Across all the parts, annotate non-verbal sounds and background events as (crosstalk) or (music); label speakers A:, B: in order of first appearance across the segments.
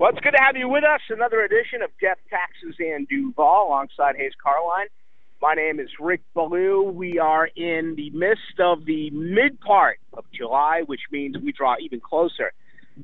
A: Well, it's good to have you with us. Another edition of Death, Taxes, and Duval alongside Hayes Carlyon. My name is Rick Ballou. We are in the midst of the mid part of July, which means we draw even closer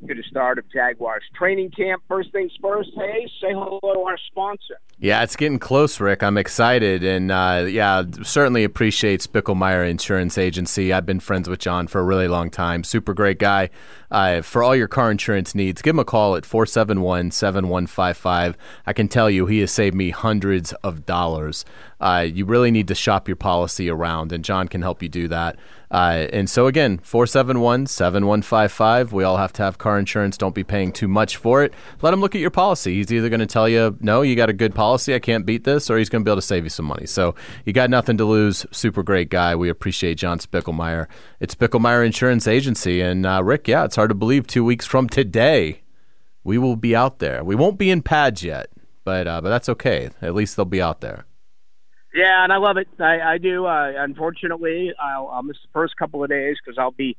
A: to the start of Jaguars training camp. First things first, Hayes, say hello to our sponsor.
B: Yeah, it's getting close, Rick. I'm excited, and uh, yeah, certainly appreciate Spickelmeyer Insurance Agency. I've been friends with John for a really long time. Super great guy. Uh, for all your car insurance needs, give him a call at 471 7155. I can tell you he has saved me hundreds of dollars. Uh, you really need to shop your policy around, and John can help you do that. Uh, and so, again, 471 7155. We all have to have car insurance. Don't be paying too much for it. Let him look at your policy. He's either going to tell you, no, you got a good policy, I can't beat this, or he's going to be able to save you some money. So, you got nothing to lose. Super great guy. We appreciate John Spickelmeyer. It's Spickelmeyer Insurance Agency. And uh, Rick, yeah, it's hard to believe two weeks from today, we will be out there. We won't be in pads yet, but, uh, but that's okay. At least they'll be out there.
A: Yeah, and I love it. I, I do. Uh, unfortunately, I'll, I'll miss the first couple of days because I'll be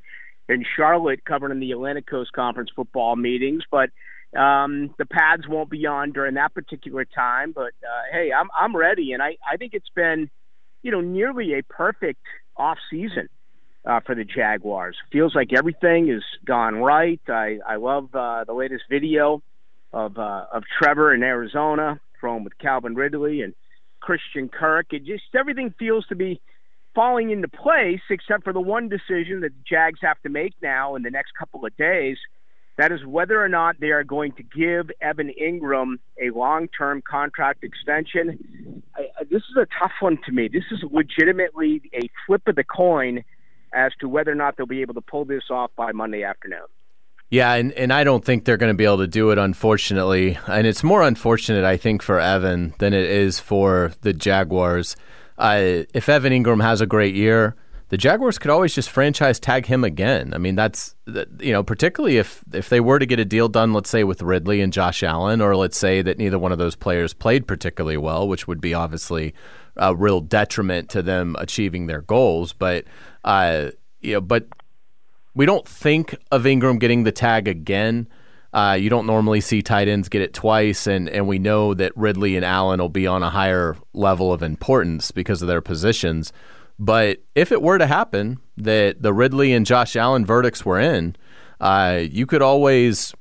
A: in Charlotte covering the Atlantic Coast Conference football meetings. But um, the pads won't be on during that particular time. But uh, hey, I'm I'm ready, and I I think it's been, you know, nearly a perfect off season uh, for the Jaguars. Feels like everything has gone right. I I love uh, the latest video of uh, of Trevor in Arizona, throwing with Calvin Ridley and Christian Kirk. It just everything feels to be falling into place, except for the one decision that the Jags have to make now in the next couple of days. That is whether or not they are going to give Evan Engram a long-term contract extension. I, this is a tough one to me. This is legitimately a flip of the coin as to whether or not they'll be able to pull this off by Monday afternoon.
B: Yeah, and, and I don't think they're going to be able to do it, unfortunately. And it's more unfortunate, I think, for Evan than it is for the Jaguars. Uh, if Evan Engram has a great year, the Jaguars could always just franchise tag him again. I mean, that's you know, particularly if if they were to get a deal done, let's say with Ridley and Josh Allen, or let's say that neither one of those players played particularly well, which would be obviously a real detriment to them achieving their goals. But uh, you know, but we don't think of Engram getting the tag again. Uh, you don't normally see tight ends get it twice, and, and we know that Ridley and Allen will be on a higher level of importance because of their positions. But if it were to happen that the Ridley and Josh Allen verdicts were in, uh, you could always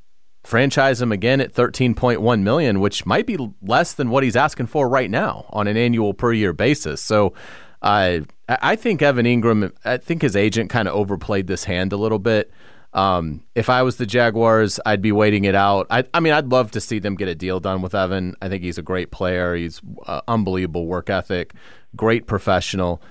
B: franchise him again at 13.1 million, which might be less than what he's asking for right now on an annual per year basis. So uh, I think Evan Engram, I think his agent kind of overplayed this hand a little bit. Um, if I was the Jaguars, I'd be waiting it out. I, I, mean, I'd love to see them get a deal done with Evan. I think he's a great player. He's uh, unbelievable work ethic, great professional.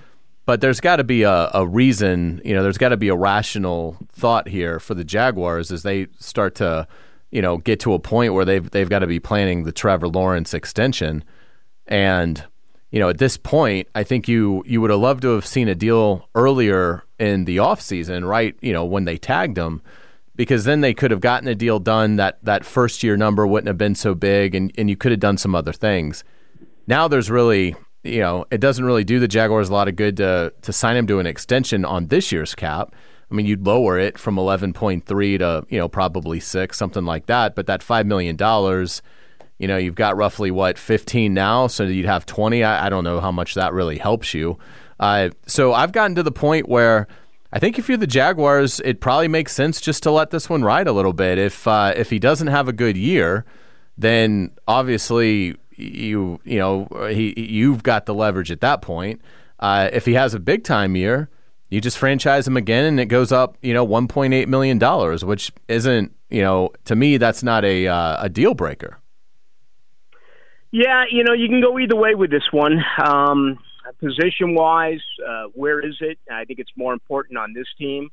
B: But there's got to be a, a reason, you know, there's got to be a rational thought here for the Jaguars as they start to, you know, get to a point where they've they've got to be planning the Trevor Lawrence extension. And you know, at this point, I think you you would have loved to have seen a deal earlier in the offseason, right? You know, when they tagged him, because then they could have gotten a deal done. That that first year number wouldn't have been so big, and and you could have done some other things. Now there's really, you know, it doesn't really do the Jaguars a lot of good to to sign him to an extension on this year's cap. I mean, you'd lower it from 11.3 to you know probably six, something like that. But that five million dollars you know, you've got roughly what 15 now, so you'd have 20. I, I don't know how much that really helps you. Uh, so I've gotten to the point where I think if you're the Jaguars, it probably makes sense just to let this one ride a little bit. If uh, if he doesn't have a good year, then obviously you you know he you've got the leverage at that point. Uh, if he has a big time year, you just franchise him again, and it goes up you know 1.8 million dollars, which isn't you know to me that's not a uh, a deal breaker.
A: Yeah, you know, you can go either way with this one. Um, position wise, uh, where is it? I think it's more important on this team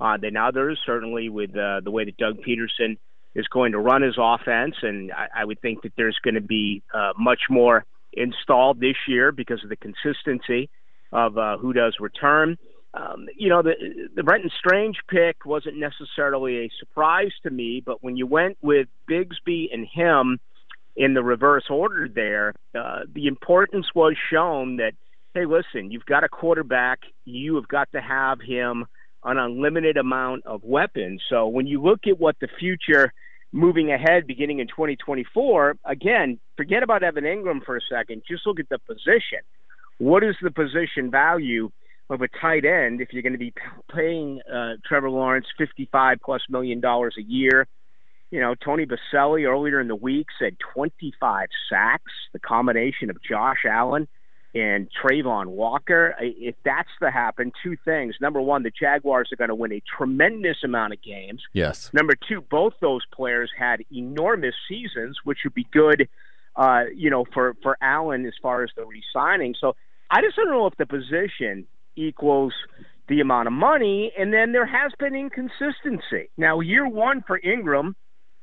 A: uh, than others, certainly with uh, the way that Doug Pederson is going to run his offense. And I, I would think that there's going to be uh, much more installed this year because of the consistency of uh, who does return. Um, you know, the the Brenton Strange pick wasn't necessarily a surprise to me, but when you went with Bigsby and him in the reverse order there, uh, the importance was shown that, hey, listen, you've got a quarterback, you have got to have him an unlimited amount of weapons. So when you look at what the future moving ahead beginning in 2024, again, forget about Evan Engram for a second. Just look at the position. What is the position value of a tight end if you're going to be paying uh, Trevor Lawrence 55 plus million dollars a year? You know, Tony Boselli earlier in the week said 25 sacks. The combination of Josh Allen and Travon Walker. If that's to happen, two things. Number one, the Jaguars are going to win a tremendous amount of games.
B: Yes.
A: Number two, both those players had enormous seasons, which would be good, uh, you know, for for Allen as far as the re-signing. So I just don't know if the position equals the amount of money, and then there has been inconsistency. Now, year one for Engram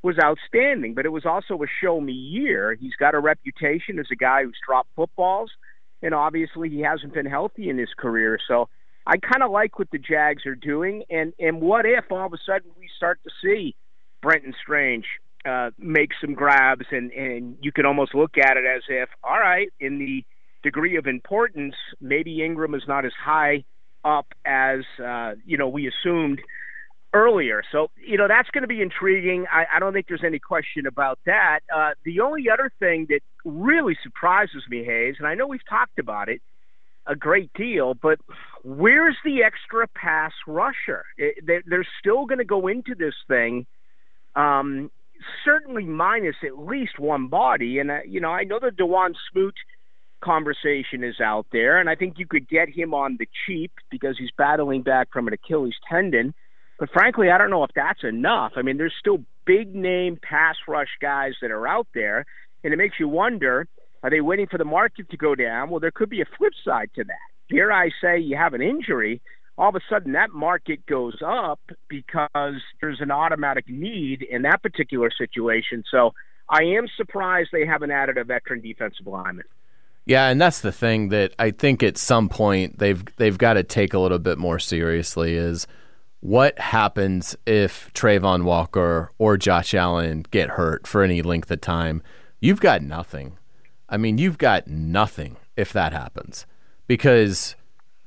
A: was outstanding, but it was also a show me year. He's got a reputation as a guy who's dropped footballs and obviously he hasn't been healthy in his career. So I kind of like what the Jags are doing, and and what if all of a sudden we start to see Brenton Strange uh, make some grabs, and and you can almost look at it as if, all right, in the degree of importance, maybe Engram is not as high up as uh, you know we assumed earlier. So, you know, that's going to be intriguing. I, I don't think there's any question about that. Uh, the only other thing that really surprises me, Hayes, and I know we've talked about it a great deal, but where's the extra pass rusher? It, they, they're still going to go into this thing. Um, certainly minus at least one body. And, uh, you know, I know the Dawuane Smoot conversation is out there, and I think you could get him on the cheap because he's battling back from an Achilles tendon. But frankly, I don't know if that's enough. I mean, there's still big name pass rush guys that are out there, and it makes you wonder are they waiting for the market to go down? Well, there could be a flip side to that. Here I say you have an injury, all of a sudden that market goes up because there's an automatic need in that particular situation. So I am surprised they haven't added a veteran defensive lineman.
B: Yeah, and that's the thing that I think at some point they've they've got to take a little bit more seriously is what happens if Travon Walker or Josh Allen get hurt for any length of time? You've got nothing. I mean, you've got nothing if that happens because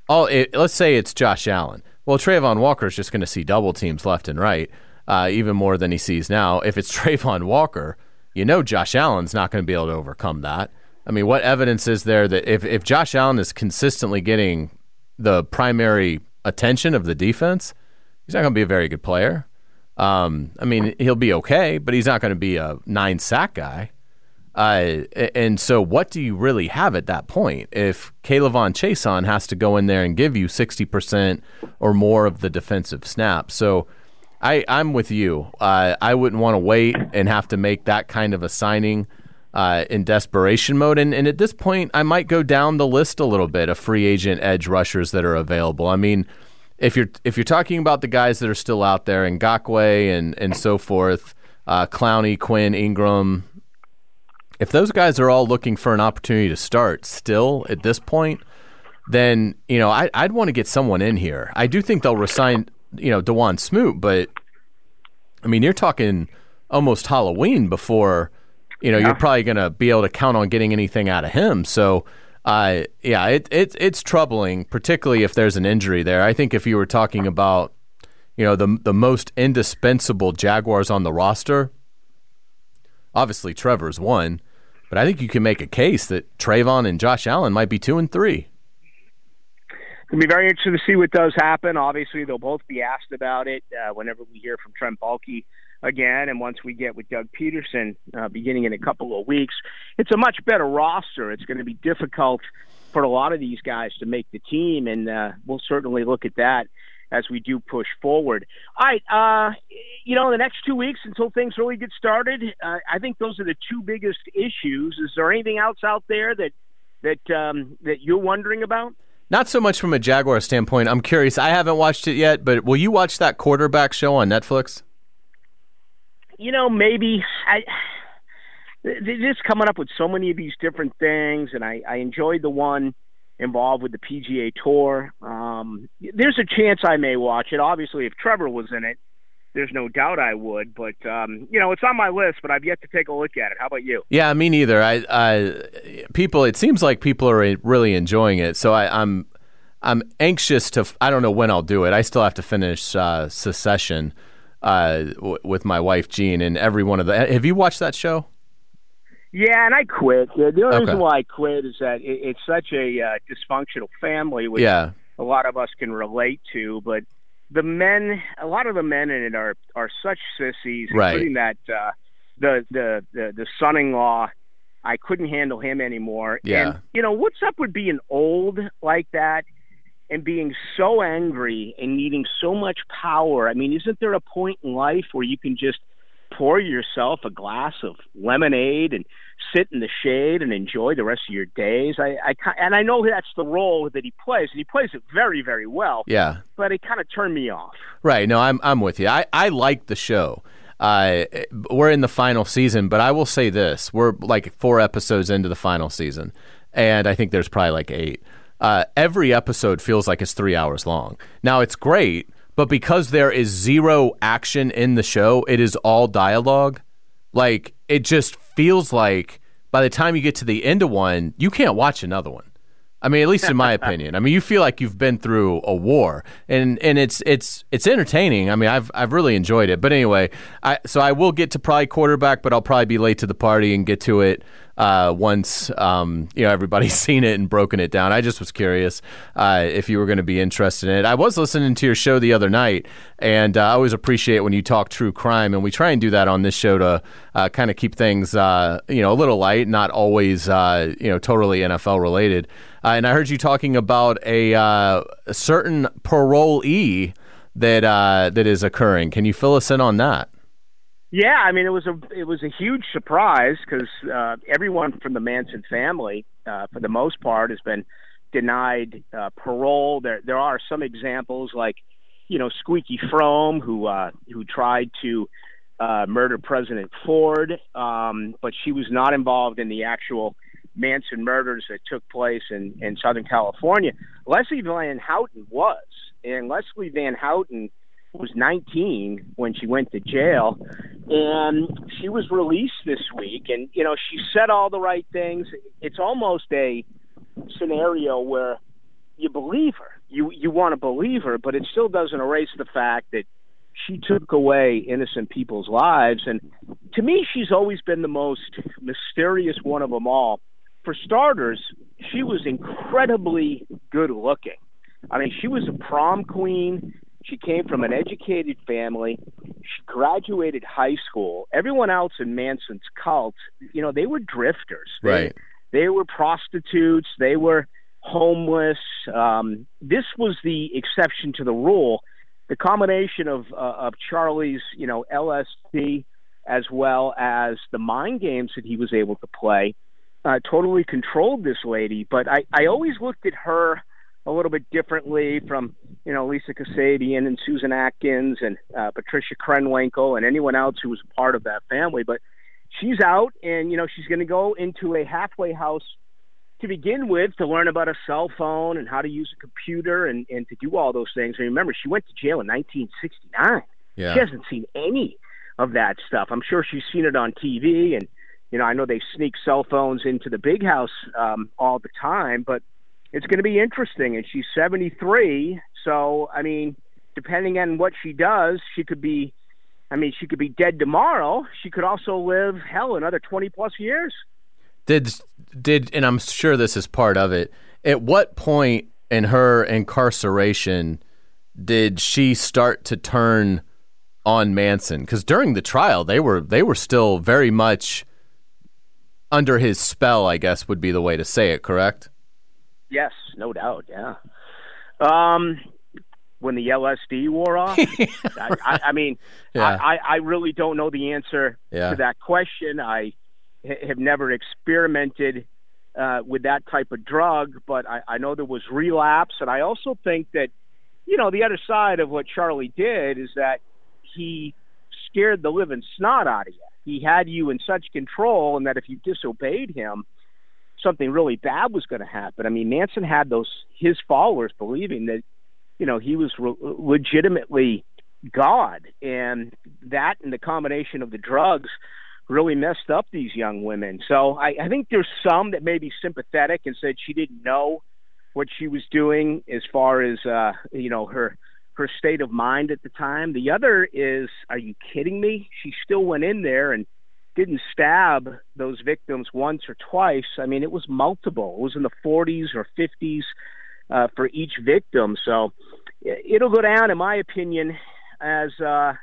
B: all it, let's say it's Josh Allen. Well, Travon Walker is just going to see double teams left and right, uh, even more than he sees now. If it's (laughs) Travon Walker, you know Josh Allen's not going to be able to overcome that. I mean, what evidence is there that if, if Josh Allen is consistently getting the primary attention of the defense, he's not going to be a very good player. Um, I mean, he'll be okay, but he's not going to be a nine sack guy. Uh, and so, what do you really have at that point if K'Lavon Chaisson has to go in there and give you sixty percent or more of the defensive snaps? So, I, I'm with you. Uh, I wouldn't want to wait and have to make that kind of a signing uh, in desperation mode. And, and at this point, I might go down the list a little bit of free agent edge rushers that are available. I mean if you're if you're talking about the guys that are still out there, Ngakoue and and so forth, uh, Clowney, Quinn, Ingram, if those guys are all looking for an opportunity to start still at this point, then you know I, would want to get someone in here. I do think they'll resign you know Dawuane Smoot, but I mean you're talking almost Halloween before you know yeah. you're probably going to be able to count on getting anything out of him. So uh, yeah, it, it, it's troubling, particularly if there's an injury there. I think if you were talking about, you know, the the most indispensable Jaguars on the roster, obviously Trevor's one, but I think you can make a case that Travon and Josh Allen might be two and three.
A: It'll be very interesting to see what does happen. Obviously, they'll both be asked about it uh, whenever we hear from Trent Baalke again. And once we get with Doug Pederson uh, beginning in a couple of weeks, it's a much better roster. It's going to be difficult for a lot of these guys to make the team, and uh, we'll certainly look at that as we do push forward. All right, uh, you know, the next two weeks until things really get started, uh, I think those are the two biggest issues. Is there anything else out there that that um, that you're wondering about?
B: Not so much from a Jaguar standpoint. I'm curious. I haven't watched it yet, but will you watch that quarterback show on Netflix?
A: You know, maybe I. Just coming up with so many of these different things, and I, I enjoyed the one involved with the PGA Tour. Um, there's a chance I may watch it. Obviously, if Trevor was in it, there's no doubt I would. But um, you know, it's on my list, but I've yet to take a look at it. How about you?
B: Yeah, me neither. I, I people. It seems like people are really enjoying it, so I, I'm I'm anxious to. I don't know when I'll do it. I still have to finish uh, Succession uh, w- with my wife Jean, and every one of the. Have you watched that show?
A: Yeah, and I quit. The only
B: Okay.
A: reason why I quit is that it, it's such a uh, dysfunctional family, which
B: Yeah,
A: a lot of us can relate to. But the men, a lot of the men in it are are such sissies,
B: Right.
A: including that uh, the the the the son-in-law. I couldn't handle him anymore.
B: Yeah.
A: And you know what's up with being old like that and being so angry and needing so much power? I mean, isn't there a point in life where you can just pour yourself a glass of lemonade and sit in the shade and enjoy the rest of your days? I, I and I know that's the role that he plays, and he plays it very, very well.
B: yeah.
A: But it kind of turned me off.
B: Right. No, I'm I'm with you. I I like the show. Uh, we're in the final season, but I will say this: we're like four episodes into the final season, and I think there's probably like eight. Uh, every episode feels like it's three hours long. Now it's great, but because there is zero action in the show, it is all dialogue. Like it just feels like by the time you get to the end of one, you can't watch another one. I mean, at least in my (laughs) opinion. I mean, you feel like you've been through a war, and and it's it's it's entertaining. I mean, I've I've really enjoyed it. But anyway, I so I will get to probably quarterback, but I'll probably be late to the party and get to it uh, once um, you know everybody's (laughs) seen it and broken it down. I just was curious uh, if you were going to be interested in it. I was listening to your show the other night, and uh, I always appreciate when you talk true crime, and we try and do that on this show to uh, kind of keep things uh, you know a little light, not always uh, you know totally NFL related. And I heard you talking about a, a certain parolee that that is occurring. Can you fill us in on that?
A: Yeah, I mean it was a it was a huge surprise because uh, everyone from the Manson family, uh, for the most part, has been denied uh, parole. There there are some examples like you know Squeaky Fromme who uh, who tried to uh, murder President Ford, um, but she was not involved in the actual Manson murders that took place in in Southern California. Leslie Van Houten was, and Leslie Van Houten was 19 when she went to jail and she was released this week and you know she said all the right things. It's almost a scenario where you believe her. You you want to believe her but it still doesn't erase the fact that she took away innocent people's lives. And to me she's always been the most mysterious one of them all. For starters she was incredibly good looking i mean she was a prom queen she came from an educated family. She graduated high school. Everyone else in Manson's cult, you know, they were drifters. They,
B: Right.
A: They were prostitutes. They were homeless. Um, this was the exception to the rule. The combination of uh, of Charlie's, you know, LSD as well as the mind games that he was able to play, uh, totally controlled this lady. But I, I always looked at her a little bit differently from you know Lisa Kasabian and Susan Atkins and uh, Patricia Krenwinkel and anyone else who was a part of that family. But she's out, and you know she's going to go into a halfway house to begin with to learn about a cell phone and how to use a computer and and to do all those things. And remember, she went to jail in 1969.
B: Yeah.
A: She hasn't seen any of that stuff. I'm sure she's seen it on TV, and you know I know they sneak cell phones into the big house um, all the time, but it's going to be interesting. And she's 73, so I mean, depending on what she does, she could be. I mean, she could be dead tomorrow. She could also live hell another 20 plus years.
B: Did did and I'm sure this is part of it. At what point in her incarceration did she start to turn on Manson? Because during the trial, they were they were still very much under his spell. I guess would be the way to say it. Correct?
A: Yes, no doubt. Yeah. Um, when the LSD wore off, (laughs) I, I, I mean,
B: Yeah.
A: I, I really don't know the answer
B: Yeah.
A: to that question. I have never experimented uh, with that type of drug, but I, I know there was relapse, and I also think that, you know, the other side of what Charlie did is that he scared the living snot out of you. He had you in such control, and that if you disobeyed him, something really bad was going to happen. I mean, Manson had those his followers believing that you know he was re- legitimately God, and that and the combination of the drugs really messed up these young women. So I, I think there's some that may be sympathetic and said she didn't know what she was doing as far as uh, you know her her state of mind at the time. The other is, are you kidding me? She still went in there and didn't stab those victims once or twice. I mean, it was multiple. It was in the 40s or 50s uh, for each victim. So it'll go down, in my opinion, as uh,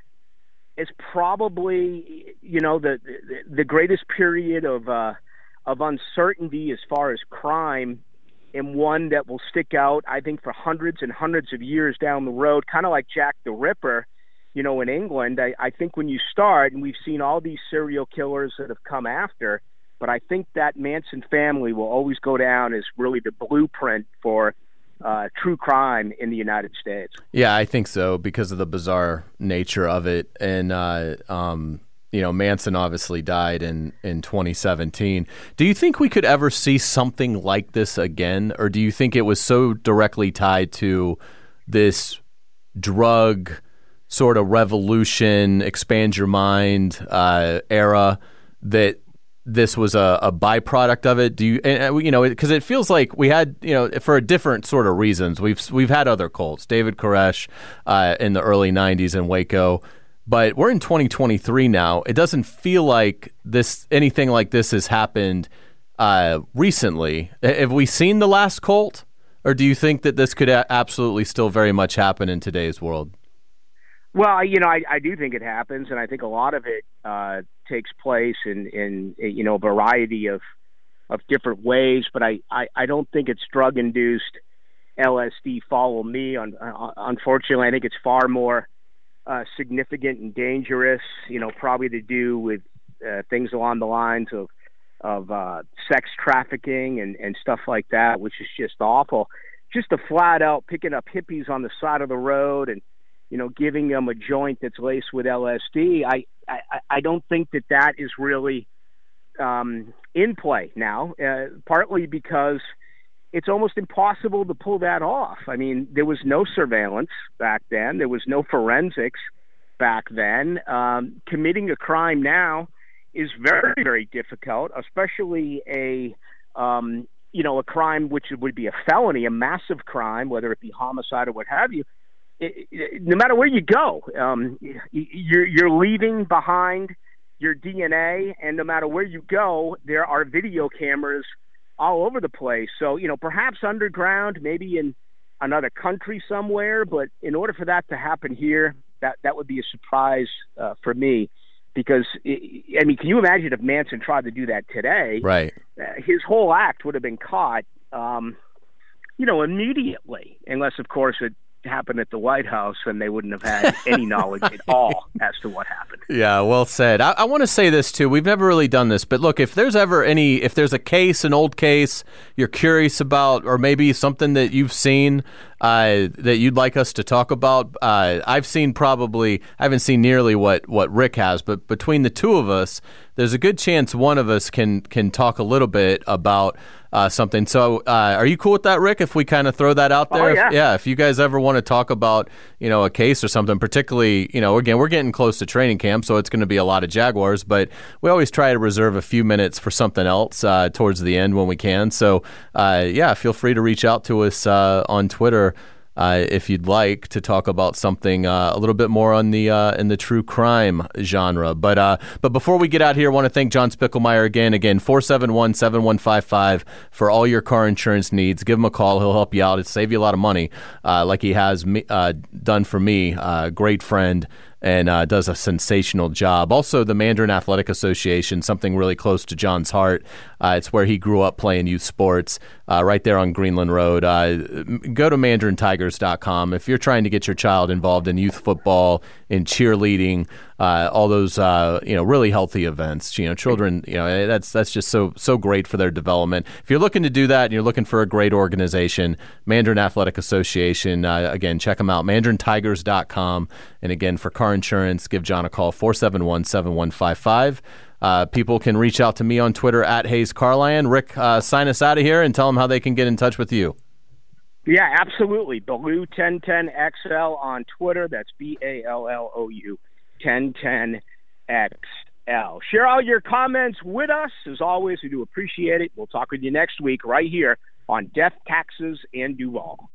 A: as probably you know the the, the greatest period of uh, of uncertainty as far as crime and one that will stick out, I think, for hundreds and hundreds of years down the road, kind of like Jack the Ripper, you know, in England. I, I think when you start, and we've seen all these serial killers that have come after, but I think that Manson family will always go down as really the blueprint for uh, true crime in the United States.
B: Yeah, I think so because of the bizarre nature of it. And, uh, um, you know, Manson obviously died in, in 2017. Do you think we could ever see something like this again? Or do you think it was so directly tied to this drug sort of revolution, expand your mind uh, era that this was a, a byproduct of it? Do you, and, you know, because it feels like we had, you know, for different sort of reasons. We've we've had other cults, David Koresh uh, in the early '90s in Waco but we're in 2023 now. It doesn't feel like this anything like this has happened uh, recently. Have we seen the last cult, or do you think that this could absolutely still very much happen in today's world?
A: Well, you know, I, I do think it happens, and I think a lot of it uh, takes place in, in you know a variety of of different ways. But I, I, I don't think it's drug induced LSD. Follow me. On, uh, unfortunately, I think it's far more uh, significant and dangerous. You know, probably to do with uh, things along the lines of of uh, sex trafficking and and stuff like that, which is just awful. Just a flat out picking up hippies on the side of the road and you know giving them a joint that's laced with LSD. I I, I don't think that that is really um, in play now. Uh, partly because it's almost impossible to pull that off. I mean, there was no surveillance back then. There was no forensics back then. Um, committing a crime now is very, very difficult, especially a um, you know a crime which would be a felony, a massive crime, whether it be homicide or what have you. It, it, no matter where you go, um, you're, you're leaving behind your DNA, and no matter where you go, there are video cameras all over the place. So, you know, perhaps underground, maybe in another country somewhere, but in order for that to happen here, that that would be a surprise uh, for me because it, I mean, can you imagine if Manson tried to do that today?
B: Right.
A: Uh, his whole act would have been caught, um, you know, immediately, unless of course it happened at the White House, and they wouldn't have had any (laughs) knowledge at all as to what happened.
B: Yeah, well said. I, I want to say this too. We've never really done this, but look, if there's ever any, if there's a case, an old case you're curious about, or maybe something that you've seen uh, that you'd like us to talk about, uh, I've seen probably, I haven't seen nearly what what Rick has, but between the two of us, there's a good chance one of us can can talk a little bit about uh, something. So, uh, are you cool with that, Rick? If we kind of throw that out there,
A: oh, yeah.
B: If, yeah. If you guys ever want to talk about, you know, a case or something, particularly, you know, again, we're getting close to training camp, so it's going to be a lot of Jaguars, but we always try to reserve a few minutes for something else uh, towards the end when we can. So, uh, yeah, feel free to reach out to us uh, on Twitter uh, if you'd like to talk about something uh, a little bit more on the uh, in the true crime genre. But uh, but before we get out here, I want to thank John Spickelmeyer again. Again, 471-7155 for all your car insurance needs. Give him a call. He'll help you out. It'll save you a lot of money, uh, like he has me, done for me. great friend and uh, does a sensational job. Also, the Mandarin Athletic Association, something really close to John's heart. Uh, it's where he grew up playing youth sports, uh, right there on Greenland Road. Uh, go to mandarintigers.com if you're trying to get your child involved in youth football, in cheerleading, uh, all those uh, you know really healthy events. You know, children. You know, that's that's just so so great for their development. If you're looking to do that and you're looking for a great organization, Mandarin Athletic Association. again, check them out, mandarintigers.com. And again, for car insurance, give John a call, 471 7155. Uh, people can reach out to me on Twitter at Hayes Carlyon. Rick, uh, sign us out of here and tell them how they can get in touch with you.
A: Yeah, absolutely. Ballou1010XL on Twitter. That's B A L L O U 1010XL. Share all your comments with us. As always, we do appreciate it. We'll talk with you next week right here on Death, Taxes, and Duval.